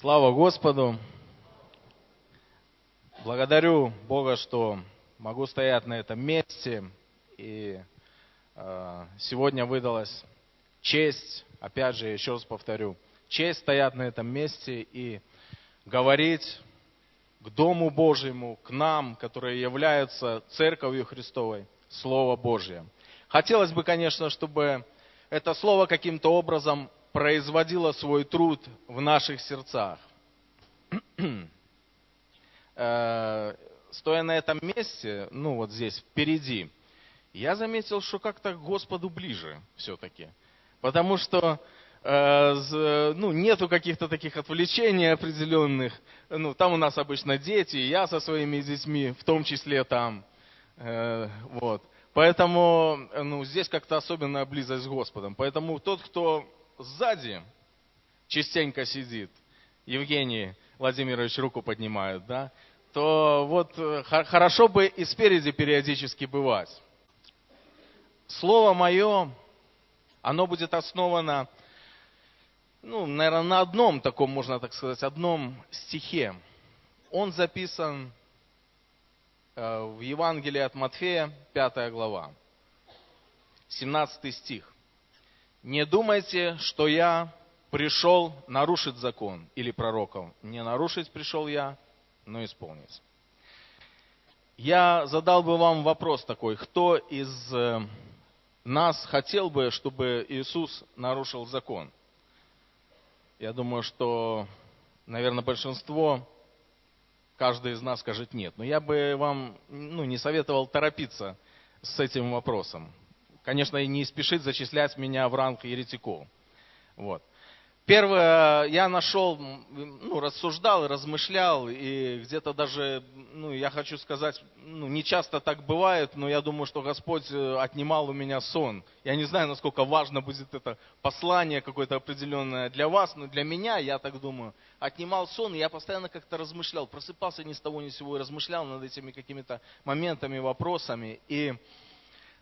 Слава Господу! Благодарю Бога, что могу стоять на этом месте. И э, сегодня выдалась честь, опять же, еще раз повторю, честь стоять на этом месте и говорить к Дому Божьему, к нам, которые являются Церковью Христовой, Слово Божье. Хотелось бы, конечно, чтобы это Слово каким-то образом производила свой труд в наших сердцах. Э, стоя на этом месте, ну вот здесь, впереди, я заметил, что как-то к Господу ближе все-таки. Потому что э, ну, нету каких-то таких отвлечений определенных. Ну, там у нас обычно дети, я со своими детьми, в том числе там. Э, вот. Поэтому ну, здесь как-то особенная близость с Господом. Поэтому тот, кто сзади частенько сидит, Евгений Владимирович руку поднимает, да, то вот э, хорошо бы и спереди периодически бывать. Слово мое, оно будет основано, ну, наверное, на одном таком, можно так сказать, одном стихе. Он записан э, в Евангелии от Матфея, 5 глава, 17 стих. Не думайте, что я пришел нарушить закон или пророков. Не нарушить пришел я, но исполнить. Я задал бы вам вопрос такой, кто из э, нас хотел бы, чтобы Иисус нарушил закон? Я думаю, что, наверное, большинство, каждый из нас скажет нет. Но я бы вам ну, не советовал торопиться с этим вопросом конечно, и не спешит зачислять меня в ранг еретиков. Вот. Первое, я нашел, ну, рассуждал, размышлял, и где-то даже, ну, я хочу сказать, ну, не часто так бывает, но я думаю, что Господь э, отнимал у меня сон. Я не знаю, насколько важно будет это послание какое-то определенное для вас, но для меня, я так думаю, отнимал сон, и я постоянно как-то размышлял, просыпался ни с того ни с сего и размышлял над этими какими-то моментами, вопросами. И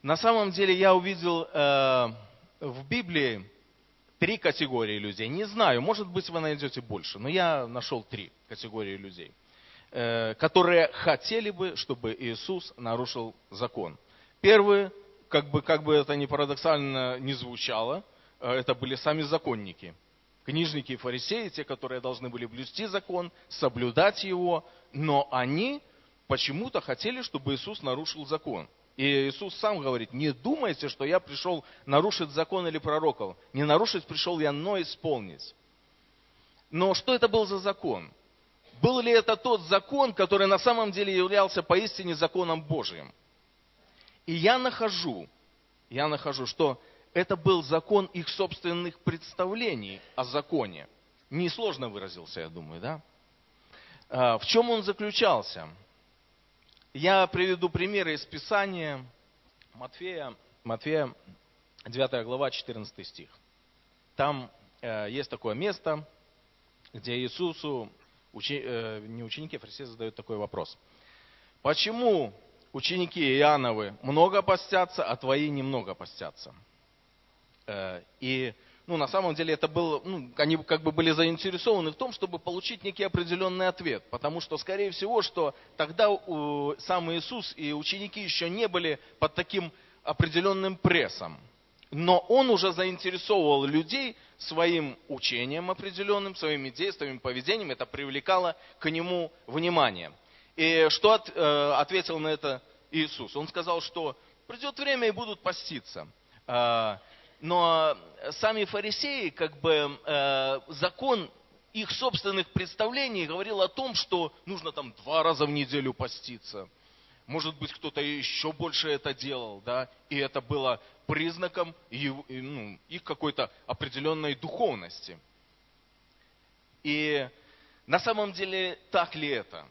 на самом деле я увидел э, в Библии три категории людей. Не знаю, может быть вы найдете больше, но я нашел три категории людей, э, которые хотели бы, чтобы Иисус нарушил закон. Первый, как бы, как бы это ни парадоксально не звучало, э, это были сами законники. Книжники и фарисеи, те, которые должны были блюсти закон, соблюдать его, но они почему-то хотели, чтобы Иисус нарушил закон. И Иисус сам говорит, не думайте, что я пришел нарушить закон или пророков. Не нарушить пришел я, но исполнить. Но что это был за закон? Был ли это тот закон, который на самом деле являлся поистине законом Божьим? И я нахожу, я нахожу, что это был закон их собственных представлений о законе. Несложно выразился, я думаю, да? А, в чем он заключался? Я приведу примеры из Писания. Матфея, Матфея 9 глава, 14 стих. Там э, есть такое место, где Иисусу, учи, э, не ученики, а фарисеи задают такой вопрос. Почему ученики Иоанновы много постятся, а твои немного постятся? Э, и ну, на самом деле это было, ну, они как бы были заинтересованы в том, чтобы получить некий определенный ответ. Потому что, скорее всего, что тогда у, сам Иисус и ученики еще не были под таким определенным прессом. Но он уже заинтересовывал людей своим учением определенным, своими действиями, поведением. Это привлекало к нему внимание. И что от, э, ответил на это Иисус? Он сказал, что придет время и будут поститься. Э, но сами фарисеи, как бы э, закон их собственных представлений говорил о том, что нужно там два раза в неделю поститься. Может быть, кто-то еще больше это делал, да, и это было признаком ну, их какой-то определенной духовности. И на самом деле, так ли это?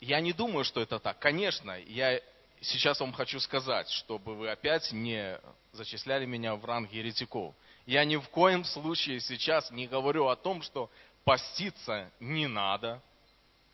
Я не думаю, что это так. Конечно, я сейчас вам хочу сказать, чтобы вы опять не зачисляли меня в ранг еретиков. Я ни в коем случае сейчас не говорю о том, что поститься не надо,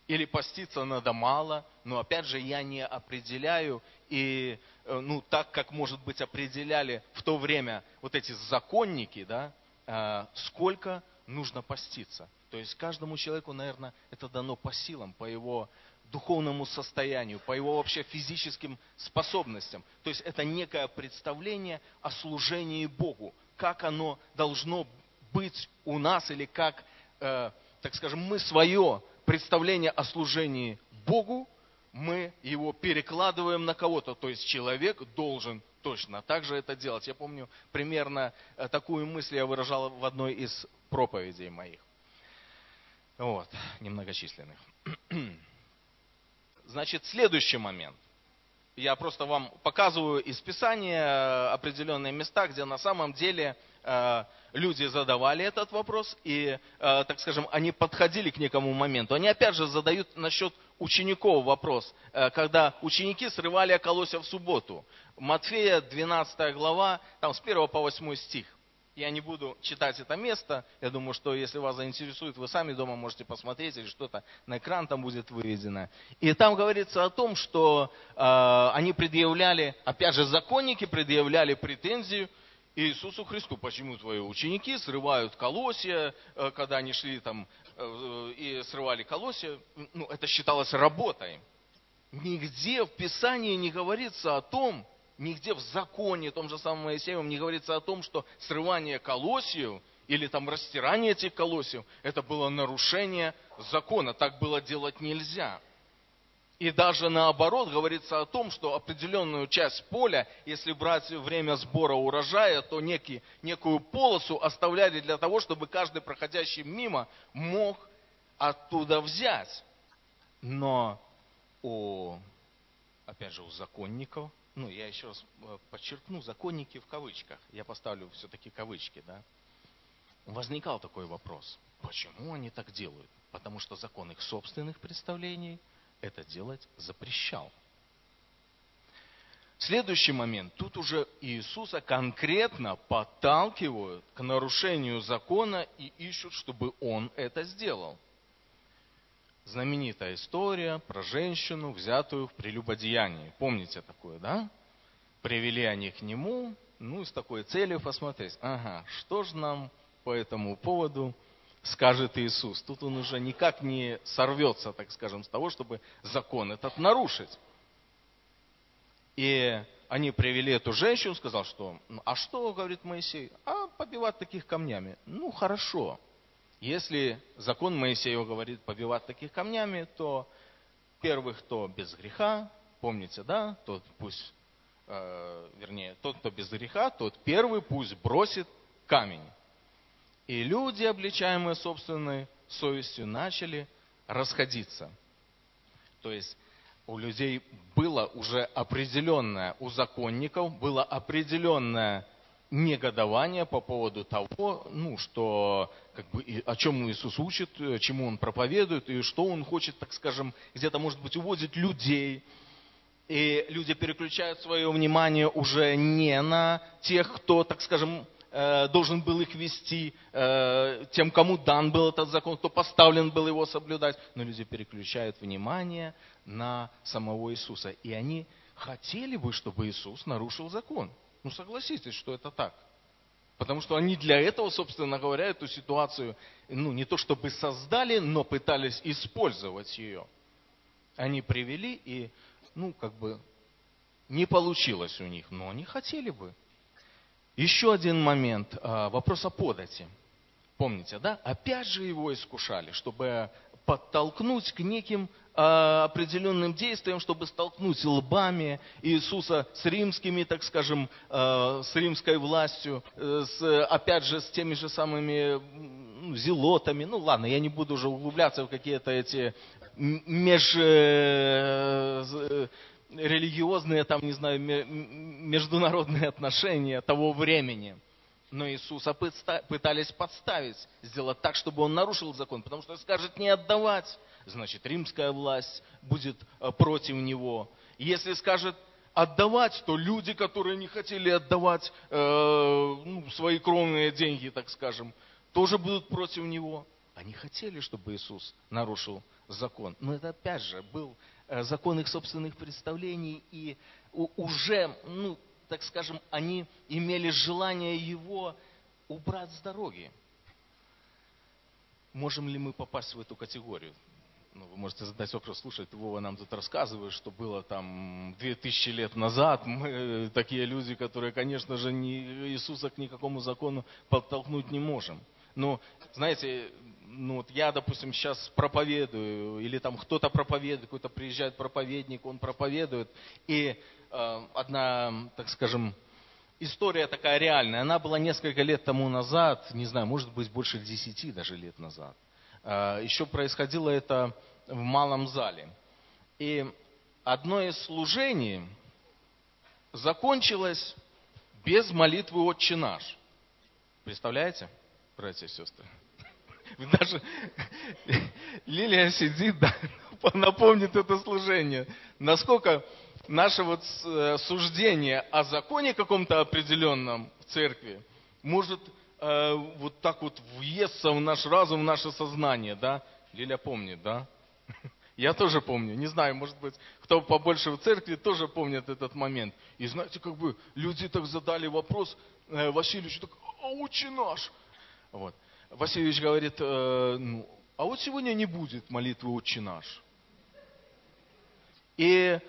или поститься надо мало, но опять же я не определяю, и э, ну, так как, может быть, определяли в то время вот эти законники, да, э, сколько нужно поститься. То есть каждому человеку, наверное, это дано по силам, по его духовному состоянию, по его вообще физическим способностям. То есть это некое представление о служении Богу, как оно должно быть у нас или как, э, так скажем, мы свое представление о служении Богу, мы его перекладываем на кого-то. То есть человек должен точно так же это делать. Я помню примерно э, такую мысль я выражал в одной из проповедей моих. Вот, немногочисленных. Значит, следующий момент. Я просто вам показываю из Писания э, определенные места, где на самом деле э, люди задавали этот вопрос, и, э, так скажем, они подходили к некому моменту. Они опять же задают насчет учеников вопрос, когда ученики срывали околося в субботу. Матфея 12 глава, там с 1 по 8 стих. Я не буду читать это место. Я думаю, что если вас заинтересует, вы сами дома можете посмотреть, или что-то на экран там будет выведено. И там говорится о том, что э, они предъявляли, опять же, законники предъявляли претензию Иисусу Христу. Почему твои ученики срывают колосья, э, когда они шли там э, и срывали колосья? Ну, это считалось работой. Нигде в Писании не говорится о том, нигде в законе, том же самом Моисеевом, не говорится о том, что срывание колосьев или там растирание этих колосьев, это было нарушение закона, так было делать нельзя. И даже наоборот говорится о том, что определенную часть поля, если брать время сбора урожая, то некий, некую полосу оставляли для того, чтобы каждый проходящий мимо мог оттуда взять. Но у, опять же, у законников ну, я еще раз э, подчеркну, законники в кавычках, я поставлю все-таки кавычки, да, возникал такой вопрос, почему они так делают? Потому что закон их собственных представлений это делать запрещал. Следующий момент. Тут уже Иисуса конкретно подталкивают к нарушению закона и ищут, чтобы Он это сделал. Знаменитая история про женщину, взятую в прелюбодеянии. Помните такое, да? Привели они к нему, ну, с такой целью посмотреть, ага, что же нам по этому поводу скажет Иисус. Тут он уже никак не сорвется, так скажем, с того, чтобы закон этот нарушить. И они привели эту женщину, сказал, что, «Ну, а что, говорит Моисей, а побивать таких камнями. Ну, хорошо. Если закон Моисеева говорит побивать таких камнями, то первых, кто без греха, помните, да, тот пусть, э, вернее, тот, кто без греха, тот первый пусть бросит камень. И люди, обличаемые собственной совестью, начали расходиться. То есть у людей было уже определенное, у законников было определенное негодование по поводу того, ну, что, как бы, о чем Иисус учит, э, чему Он проповедует, и что Он хочет, так скажем, где-то, может быть, уводить людей. И люди переключают свое внимание уже не на тех, кто, так скажем, э, должен был их вести, э, тем, кому дан был этот закон, кто поставлен был его соблюдать, но люди переключают внимание на самого Иисуса. И они хотели бы, чтобы Иисус нарушил закон. Ну согласитесь, что это так. Потому что они для этого, собственно говоря, эту ситуацию, ну не то чтобы создали, но пытались использовать ее. Они привели и, ну как бы, не получилось у них, но они хотели бы. Еще один момент, а, вопрос о подати. Помните, да? Опять же его искушали, чтобы подтолкнуть к неким э, определенным действиям, чтобы столкнуть лбами Иисуса с римскими, так скажем, э, с римской властью, э, с, опять же, с теми же самыми ну, зелотами. Ну ладно, я не буду уже углубляться в какие-то эти меж религиозные, там, не знаю, международные отношения того времени. Но Иисуса пытались подставить, сделать так, чтобы он нарушил закон, потому что скажет не отдавать, значит римская власть будет э, против него. Если скажет отдавать, то люди, которые не хотели отдавать э, ну, свои кровные деньги, так скажем, тоже будут против него. Они хотели, чтобы Иисус нарушил закон. Но это опять же был э, закон их собственных представлений, и уже ну, так скажем, они имели желание его убрать с дороги. можем ли мы попасть в эту категорию? Ну, вы можете задать вопрос, слушай, ты, Вова, нам тут рассказываешь, что было там 2000 лет назад. Мы такие люди, которые, конечно же, ни, Иисуса к никакому закону подтолкнуть не можем. Но, знаете, ну вот я, допустим, сейчас проповедую, или там кто-то проповедует, какой-то приезжает проповедник, он проповедует, и э, одна, так скажем, история такая реальная, она была несколько лет тому назад, не знаю, может быть, больше десяти даже лет назад. Э, еще происходило это в малом зале. И одно из служений закончилось без молитвы «Отче наш». Представляете, братья и сестры? Даже Лилия сидит, да, напомнит это служение. Насколько наше вот э, суждение о законе каком-то определенном в церкви может э, вот так вот въесться в наш разум, в наше сознание, да? Лиля помнит, да? Я тоже помню, не знаю, может быть, кто побольше в церкви, тоже помнит этот момент. И знаете, как бы люди так задали вопрос, э, Васильевич так, а отче наш. Вот. Васильевич говорит, э, ну, а вот сегодня не будет молитвы отче наш. И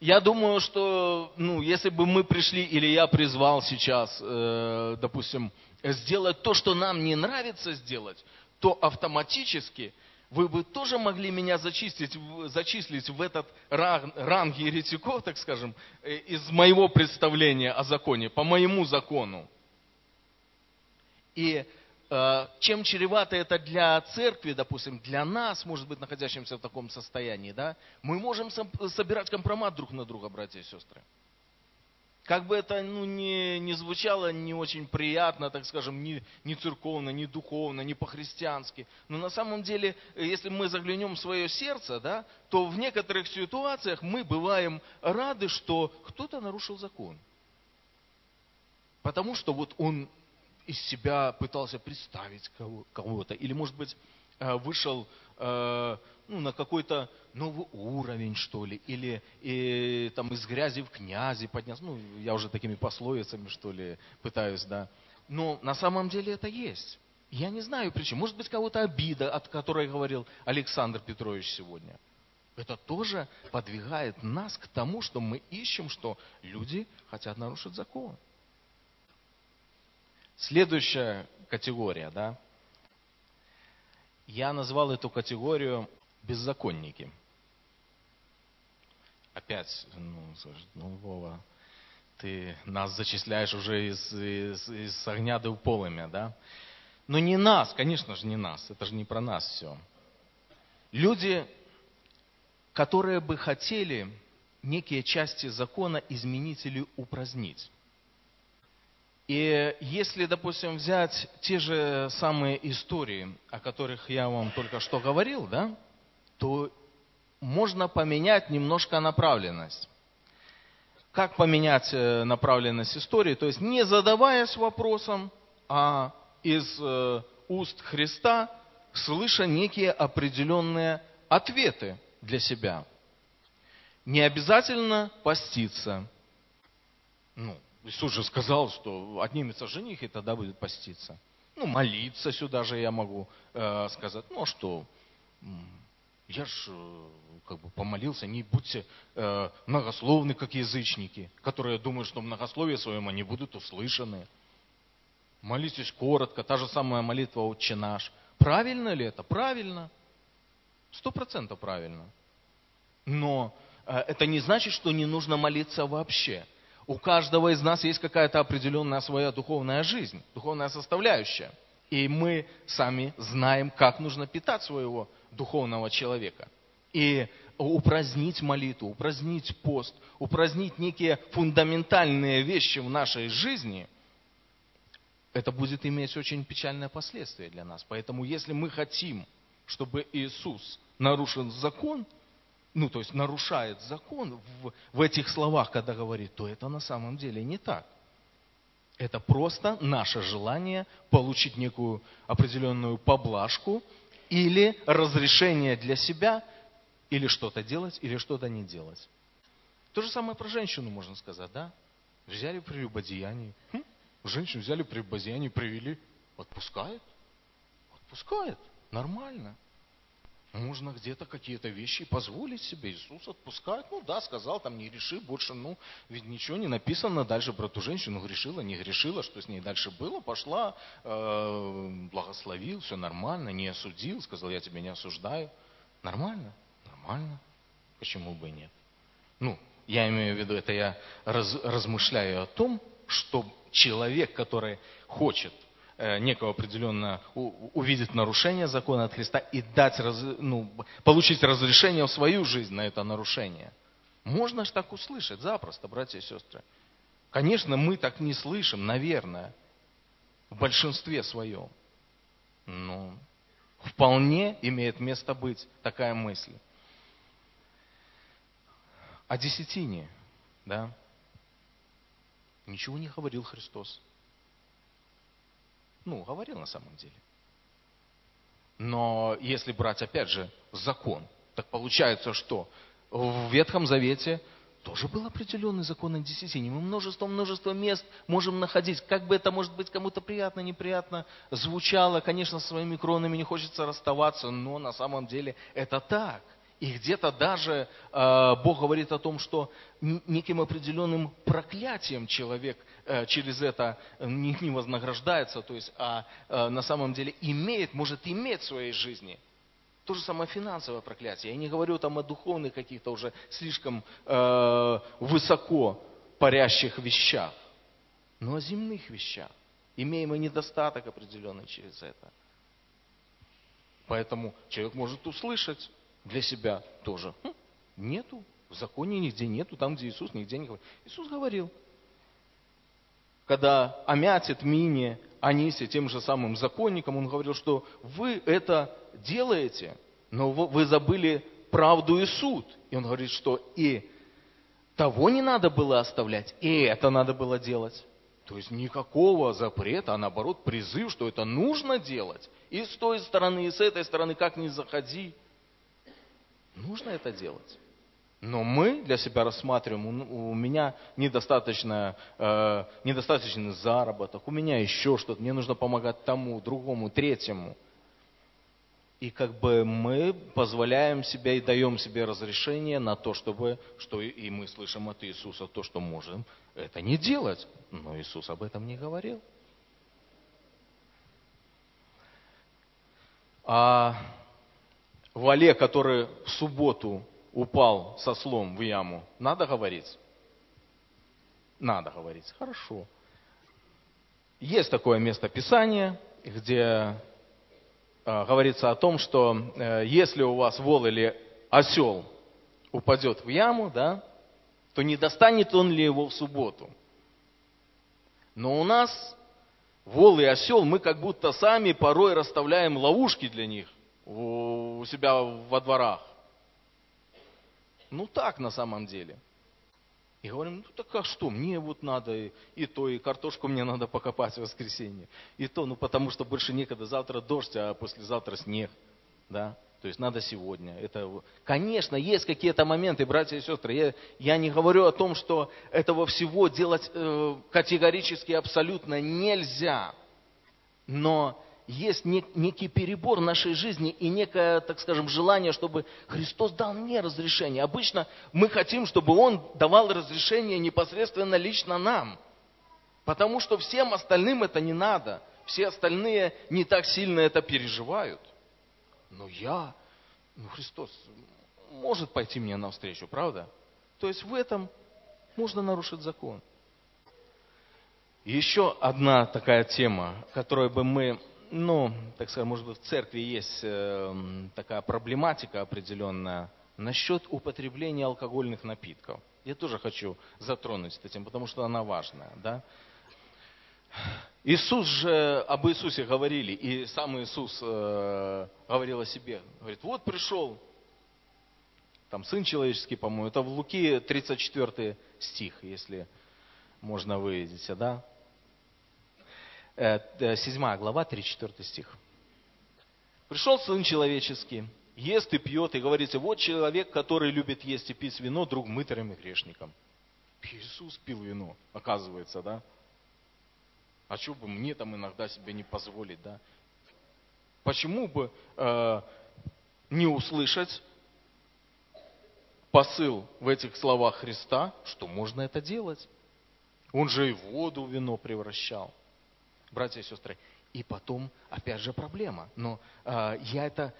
я думаю, что, ну, если бы мы пришли, или я призвал сейчас, э, допустим, сделать то, что нам не нравится сделать, то автоматически вы бы тоже могли меня зачистить, зачислить в этот ранг, ранг еретиков, так скажем, э, из моего представления о законе, по моему закону. И чем чревато это для церкви, допустим, для нас, может быть, находящимся в таком состоянии, да, мы можем собирать компромат друг на друга, братья и сестры. Как бы это ну, не, не звучало не очень приятно, так скажем, не, не церковно, не духовно, не по-христиански. Но на самом деле, если мы заглянем в свое сердце, да, то в некоторых ситуациях мы бываем рады, что кто-то нарушил закон. Потому что вот он из себя пытался представить кого-то. Или, может быть, э, вышел э, ну, на какой-то новый уровень, что ли, или и, там из грязи в князи подняться. Ну, я уже такими пословицами, что ли, пытаюсь, да. Но на самом деле это есть. Я не знаю причин. Может быть, кого-то обида, от которой говорил Александр Петрович сегодня. Это тоже подвигает нас к тому, что мы ищем, что люди хотят нарушить закон. Следующая категория, да. Я назвал эту категорию беззаконники. Опять, ну, ну Вова, ты нас зачисляешь уже из, из, из огня до полымя, да? Но не нас, конечно же, не нас. Это же не про нас все. Люди, которые бы хотели некие части закона изменить или упразднить. И если, допустим, взять те же самые истории, о которых я вам только что говорил, да, то можно поменять немножко направленность. Как поменять э, направленность истории? То есть не задаваясь вопросом, а из э, уст Христа слыша некие определенные ответы для себя. Не обязательно поститься. Ну, Иисус же сказал, что отнимется жених, и тогда будет поститься. Ну, молиться сюда же я могу э, сказать. Ну, а что? Я ж э, как бы помолился, не будьте э, многословны, как язычники, которые думают, что многословие своем они будут услышаны. Молитесь коротко, та же самая молитва «Отче наш». Правильно ли это? Правильно. Сто процентов правильно. Но э, это не значит, что не нужно молиться вообще. У каждого из нас есть какая-то определенная своя духовная жизнь, духовная составляющая. И мы сами знаем, как нужно питать своего духовного человека. И упразднить молитву, упразднить пост, упразднить некие фундаментальные вещи в нашей жизни, это будет иметь очень печальное последствие для нас. Поэтому если мы хотим, чтобы Иисус нарушил закон, ну то есть нарушает закон в, в этих словах, когда говорит, то это на самом деле не так. Это просто наше желание получить некую определенную поблажку или разрешение для себя, или что-то делать, или что-то не делать. То же самое про женщину можно сказать, да? Взяли при любодеянии. Хм? Женщину взяли при любодеянии, привели. Отпускает? Отпускает. Нормально. Можно где-то какие-то вещи позволить себе. Иисус отпускает. Ну да, сказал, там не греши больше. Ну, ведь ничего не написано дальше про ту женщину. Грешила, не грешила, что с ней дальше было. Пошла, э, благословил, все нормально, не осудил. Сказал, я тебя не осуждаю. Нормально? Нормально. Почему бы и нет? Ну, я имею в виду, это я раз, размышляю о том, что человек, который хочет некого определенно увидеть нарушение закона от Христа и дать, ну, получить разрешение в свою жизнь на это нарушение. Можно же так услышать запросто, братья и сестры. Конечно, мы так не слышим, наверное, в большинстве своем. Но вполне имеет место быть такая мысль. О десятине, да, ничего не говорил Христос. Ну, говорил на самом деле. Но если брать, опять же, закон, так получается, что в Ветхом Завете тоже был определенный закон о десятине. Мы множество-множество мест можем находить. Как бы это, может быть, кому-то приятно, неприятно звучало. Конечно, со своими кронами не хочется расставаться, но на самом деле это так – и где-то даже э, Бог говорит о том, что неким определенным проклятием человек э, через это не, не вознаграждается, то есть, а э, на самом деле имеет, может иметь в своей жизни. То же самое финансовое проклятие. Я не говорю там о духовных каких-то уже слишком э, высоко парящих вещах, но о земных вещах. Имеем и недостаток определенный через это. Поэтому человек может услышать для себя тоже. Хм, нету. В законе нигде нету, там, где Иисус нигде не говорит. Иисус говорил. Когда Амятит, Мине, Анисе, тем же самым законникам, он говорил, что вы это делаете, но вы забыли правду и суд. И он говорит, что и того не надо было оставлять, и это надо было делать. То есть никакого запрета, а наоборот призыв, что это нужно делать. И с той стороны, и с этой стороны, как ни заходи. Нужно это делать. Но мы для себя рассматриваем, у меня недостаточно, э, недостаточный заработок, у меня еще что-то, мне нужно помогать тому, другому, третьему. И как бы мы позволяем себе и даем себе разрешение на то, чтобы, что и мы слышим от Иисуса, то, что можем это не делать. Но Иисус об этом не говорил. А вале, который в субботу упал со слом в яму, надо говорить? Надо говорить. Хорошо. Есть такое место Писания, где э, говорится о том, что э, если у вас вол или осел упадет в яму, да, то не достанет он ли его в субботу. Но у нас вол и осел, мы как будто сами порой расставляем ловушки для них у себя во дворах. Ну так на самом деле. И говорим, ну так а что, мне вот надо и, и то, и картошку мне надо покопать в воскресенье. И то, ну потому что больше некогда, завтра дождь, а послезавтра снег. Да? То есть надо сегодня. Это, конечно, есть какие-то моменты, братья и сестры. Я, я не говорю о том, что этого всего делать э, категорически абсолютно нельзя. Но есть некий перебор нашей жизни и некое, так скажем, желание, чтобы Христос дал мне разрешение. Обычно мы хотим, чтобы Он давал разрешение непосредственно лично нам. Потому что всем остальным это не надо. Все остальные не так сильно это переживают. Но я, ну Христос может пойти мне навстречу, правда? То есть в этом можно нарушить закон. Еще одна такая тема, которую бы мы ну, так сказать, может быть, в церкви есть э, такая проблематика определенная насчет употребления алкогольных напитков. Я тоже хочу затронуть тему, потому что она важная. Да? Иисус же, об Иисусе говорили, и сам Иисус э, говорил о себе. Говорит, вот пришел, там Сын Человеческий, по-моему, это в Луки 34 стих, если можно выведить, да? 7 э, глава, 3-4 стих. Пришел Сын Человеческий, ест и пьет, и говорится, вот человек, который любит есть и пить вино, друг мытарям и грешникам. Иисус пил вино, оказывается, да? А что бы мне там иногда себе не позволить, да? Почему бы э, не услышать посыл в этих словах Христа, что можно это делать? Он же и воду в вино превращал. Братья и сестры, и потом, опять же, проблема. Но э, я это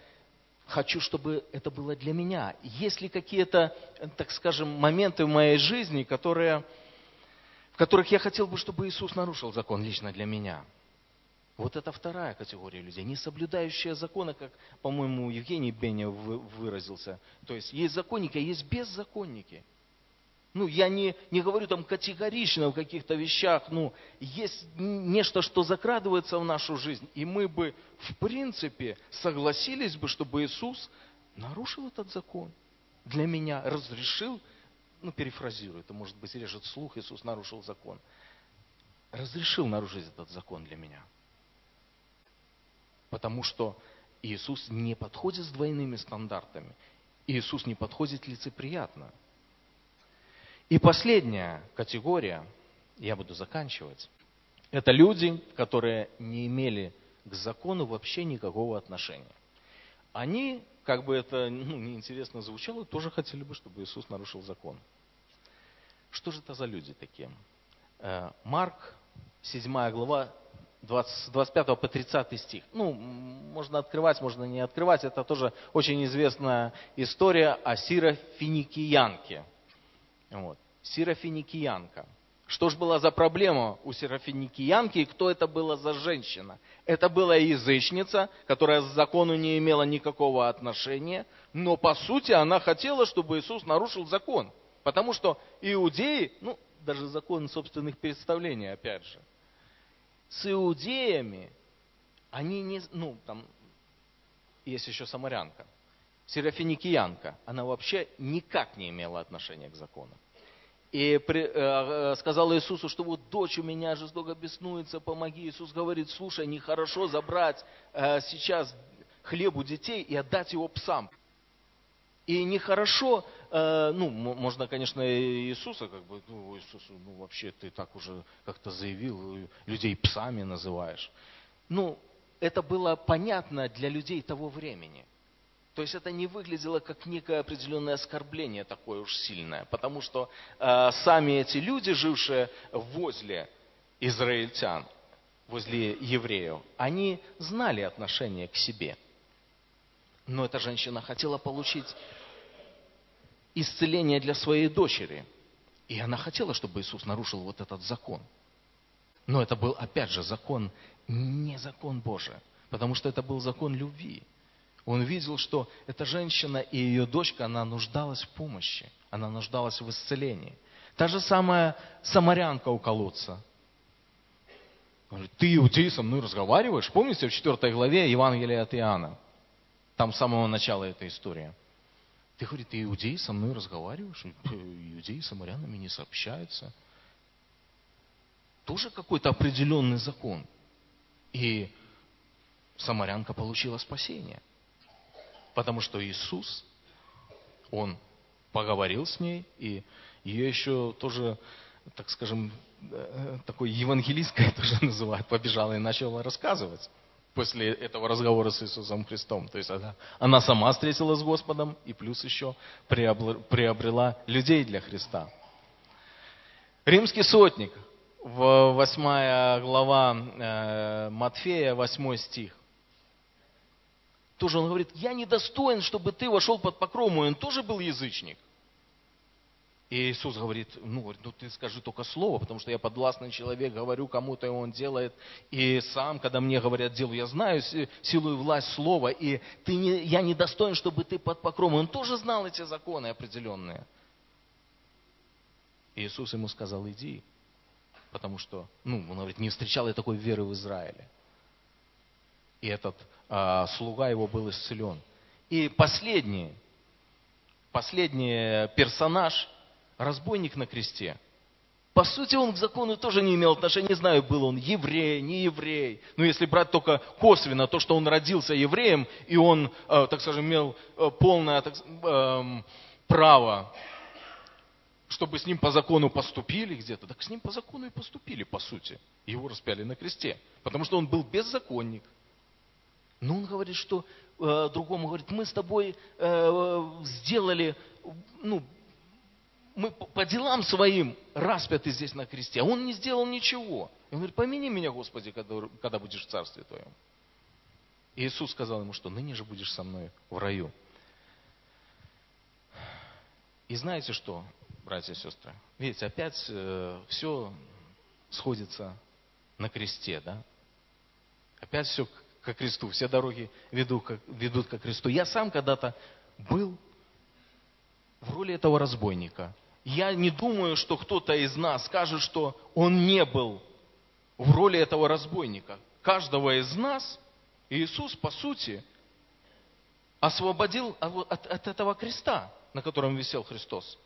хочу, чтобы это было для меня. Есть ли какие-то, так скажем, моменты в моей жизни, которые, в которых я хотел бы, чтобы Иисус нарушил закон лично для меня? Вот это вторая категория людей, не соблюдающие законы, как, по-моему, Евгений Беня выразился. То есть есть законники, а есть беззаконники. Ну, я не, не говорю там категорично в каких-то вещах, ну, есть нечто, что закрадывается в нашу жизнь, и мы бы, в принципе, согласились бы, чтобы Иисус нарушил этот закон. Для меня разрешил, ну, перефразирую, это может быть режет слух, Иисус нарушил закон. Разрешил нарушить этот закон для меня. Потому что Иисус не подходит с двойными стандартами. Иисус не подходит лицеприятно. И последняя категория, я буду заканчивать, это люди, которые не имели к закону вообще никакого отношения. Они, как бы это ну, неинтересно звучало, тоже хотели бы, чтобы Иисус нарушил закон. Что же это за люди такие? Э, Марк, 7 глава, 20, 25 по 30 стих. Ну, можно открывать, можно не открывать. Это тоже очень известная история о Сирофиникиянке. Вот. Сирофиникиянка. Что же была за проблема у Серафиникиянки и кто это была за женщина? Это была язычница, которая к закону не имела никакого отношения, но по сути она хотела, чтобы Иисус нарушил закон. Потому что иудеи, ну, даже закон собственных представлений, опять же, с иудеями, они не, ну, там, есть еще самарянка, серафиникиянка, она вообще никак не имела отношения к закону. И при, э, э, сказала Иисусу, что вот дочь у меня жестоко беснуется, помоги. Иисус говорит, слушай, нехорошо забрать э, сейчас хлеб у детей и отдать его псам. И нехорошо, э, ну, можно, конечно, Иисуса, как бы, ну, Иисус, ну, вообще ты так уже как-то заявил, людей псами называешь. Ну, это было понятно для людей того времени. То есть это не выглядело как некое определенное оскорбление такое уж сильное, потому что э, сами эти люди, жившие возле израильтян, возле евреев, они знали отношение к себе. Но эта женщина хотела получить исцеление для своей дочери. И она хотела, чтобы Иисус нарушил вот этот закон. Но это был, опять же, закон, не закон Божий, потому что это был закон любви. Он видел, что эта женщина и ее дочка, она нуждалась в помощи, она нуждалась в исцелении. Та же самая самарянка у колодца. Говорит, ты, иудей, со мной разговариваешь? Помните в 4 главе Евангелия от Иоанна? Там с самого начала эта история. Ты, говорит, ты, иудей, со мной разговариваешь? Иудеи с самарянами не сообщаются. Тоже какой-то определенный закон. И самарянка получила спасение. Потому что Иисус, Он поговорил с ней, и ее еще тоже, так скажем, э, такой евангелисткой тоже называют, побежала и начала рассказывать после этого разговора с Иисусом Христом. То есть она, она сама встретилась с Господом и плюс еще приобрела людей для Христа. Римский сотник, 8 глава э, Матфея, 8 стих тоже он говорит, я недостоин, чтобы ты вошел под покров мой. Он тоже был язычник. И Иисус говорит, ну, говорит, ну ты скажи только слово, потому что я подвластный человек, говорю кому-то, и он делает. И сам, когда мне говорят делу, я знаю силу и власть слова, и ты не, я недостоин, чтобы ты под покровом. Он тоже знал эти законы определенные. И Иисус ему сказал, иди, потому что, ну, он говорит, не встречал я такой веры в Израиле. И этот слуга его был исцелен. И последний, последний персонаж, разбойник на кресте. По сути, он к закону тоже не имел отношения. Не знаю, был он еврей, не еврей. Но если брать только косвенно то, что он родился евреем, и он, э, так скажем, имел э, полное так, эм, право, чтобы с ним по закону поступили где-то, так с ним по закону и поступили, по сути. Его распяли на кресте. Потому что он был беззаконник. Но он говорит, что э, другому говорит, мы с тобой э, сделали, ну, мы по делам своим распяты здесь на кресте, а он не сделал ничего. И он говорит, помяни меня, Господи, когда, когда будешь в Царстве Твоем. И Иисус сказал ему, что ныне же будешь со мной в раю. И знаете что, братья и сестры? Видите, опять э, все сходится на кресте, да? Опять все ко кресту, все дороги ведут, как, ведут ко кресту. Я сам когда-то был в роли этого разбойника. Я не думаю, что кто-то из нас скажет, что он не был в роли этого разбойника. Каждого из нас Иисус, по сути, освободил от, от этого креста, на котором висел Христос.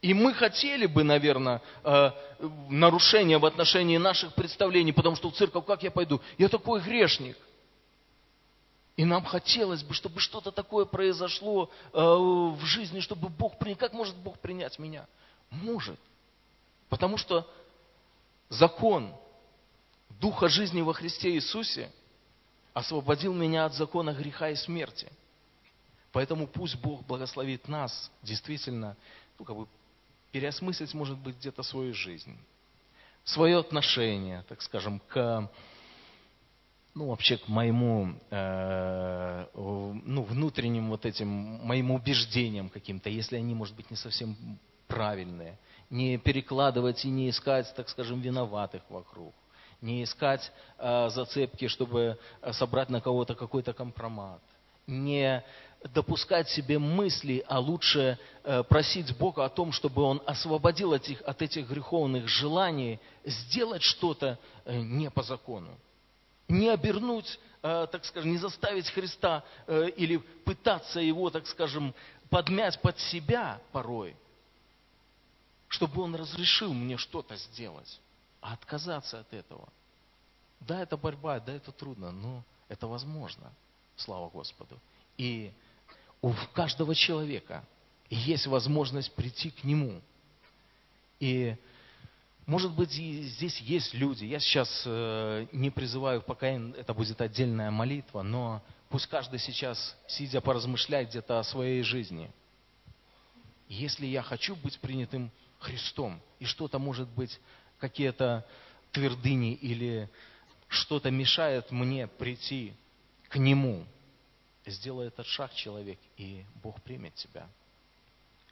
И мы хотели бы, наверное, э, нарушения в отношении наших представлений, потому что в церковь как я пойду? Я такой грешник. И нам хотелось бы, чтобы что-то такое произошло э, в жизни, чтобы Бог принял. Как может Бог принять меня? Может. Потому что закон Духа жизни во Христе Иисусе освободил меня от закона греха и смерти. Поэтому пусть Бог благословит нас действительно, ну, как бы переосмыслить, может быть, где-то свою жизнь, свое отношение, так скажем, к, ну, вообще к моему, э, ну, внутренним вот этим, моим убеждениям каким-то, если они, может быть, не совсем правильные. Не перекладывать и не искать, так скажем, виноватых вокруг. Не искать э, зацепки, чтобы собрать на кого-то какой-то компромат. Не допускать себе мысли, а лучше э, просить Бога о том, чтобы Он освободил от этих, от этих греховных желаний, сделать что-то э, не по закону. Не обернуть, э, так скажем, не заставить Христа или пытаться Его, так скажем, подмять под себя порой, чтобы Он разрешил мне что-то сделать, а отказаться от этого. Да, это борьба, да, это трудно, но это возможно. Слава Господу. И у каждого человека есть возможность прийти к Нему. И, может быть, здесь есть люди. Я сейчас э, не призываю пока это будет отдельная молитва, но пусть каждый сейчас, сидя, поразмышляет где-то о своей жизни. Если я хочу быть принятым Христом, и что-то, может быть, какие-то твердыни или что-то мешает мне прийти к Нему – сделай этот шаг, человек, и Бог примет тебя.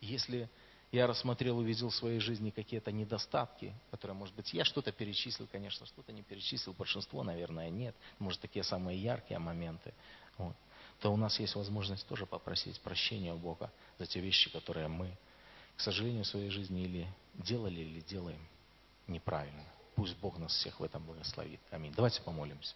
Если я рассмотрел, увидел в своей жизни какие-то недостатки, которые, может быть, я что-то перечислил, конечно, что-то не перечислил, большинство, наверное, нет, может, такие самые яркие моменты, вот, то у нас есть возможность тоже попросить прощения у Бога за те вещи, которые мы, к сожалению, в своей жизни или делали, или делаем неправильно. Пусть Бог нас всех в этом благословит. Аминь. Давайте помолимся.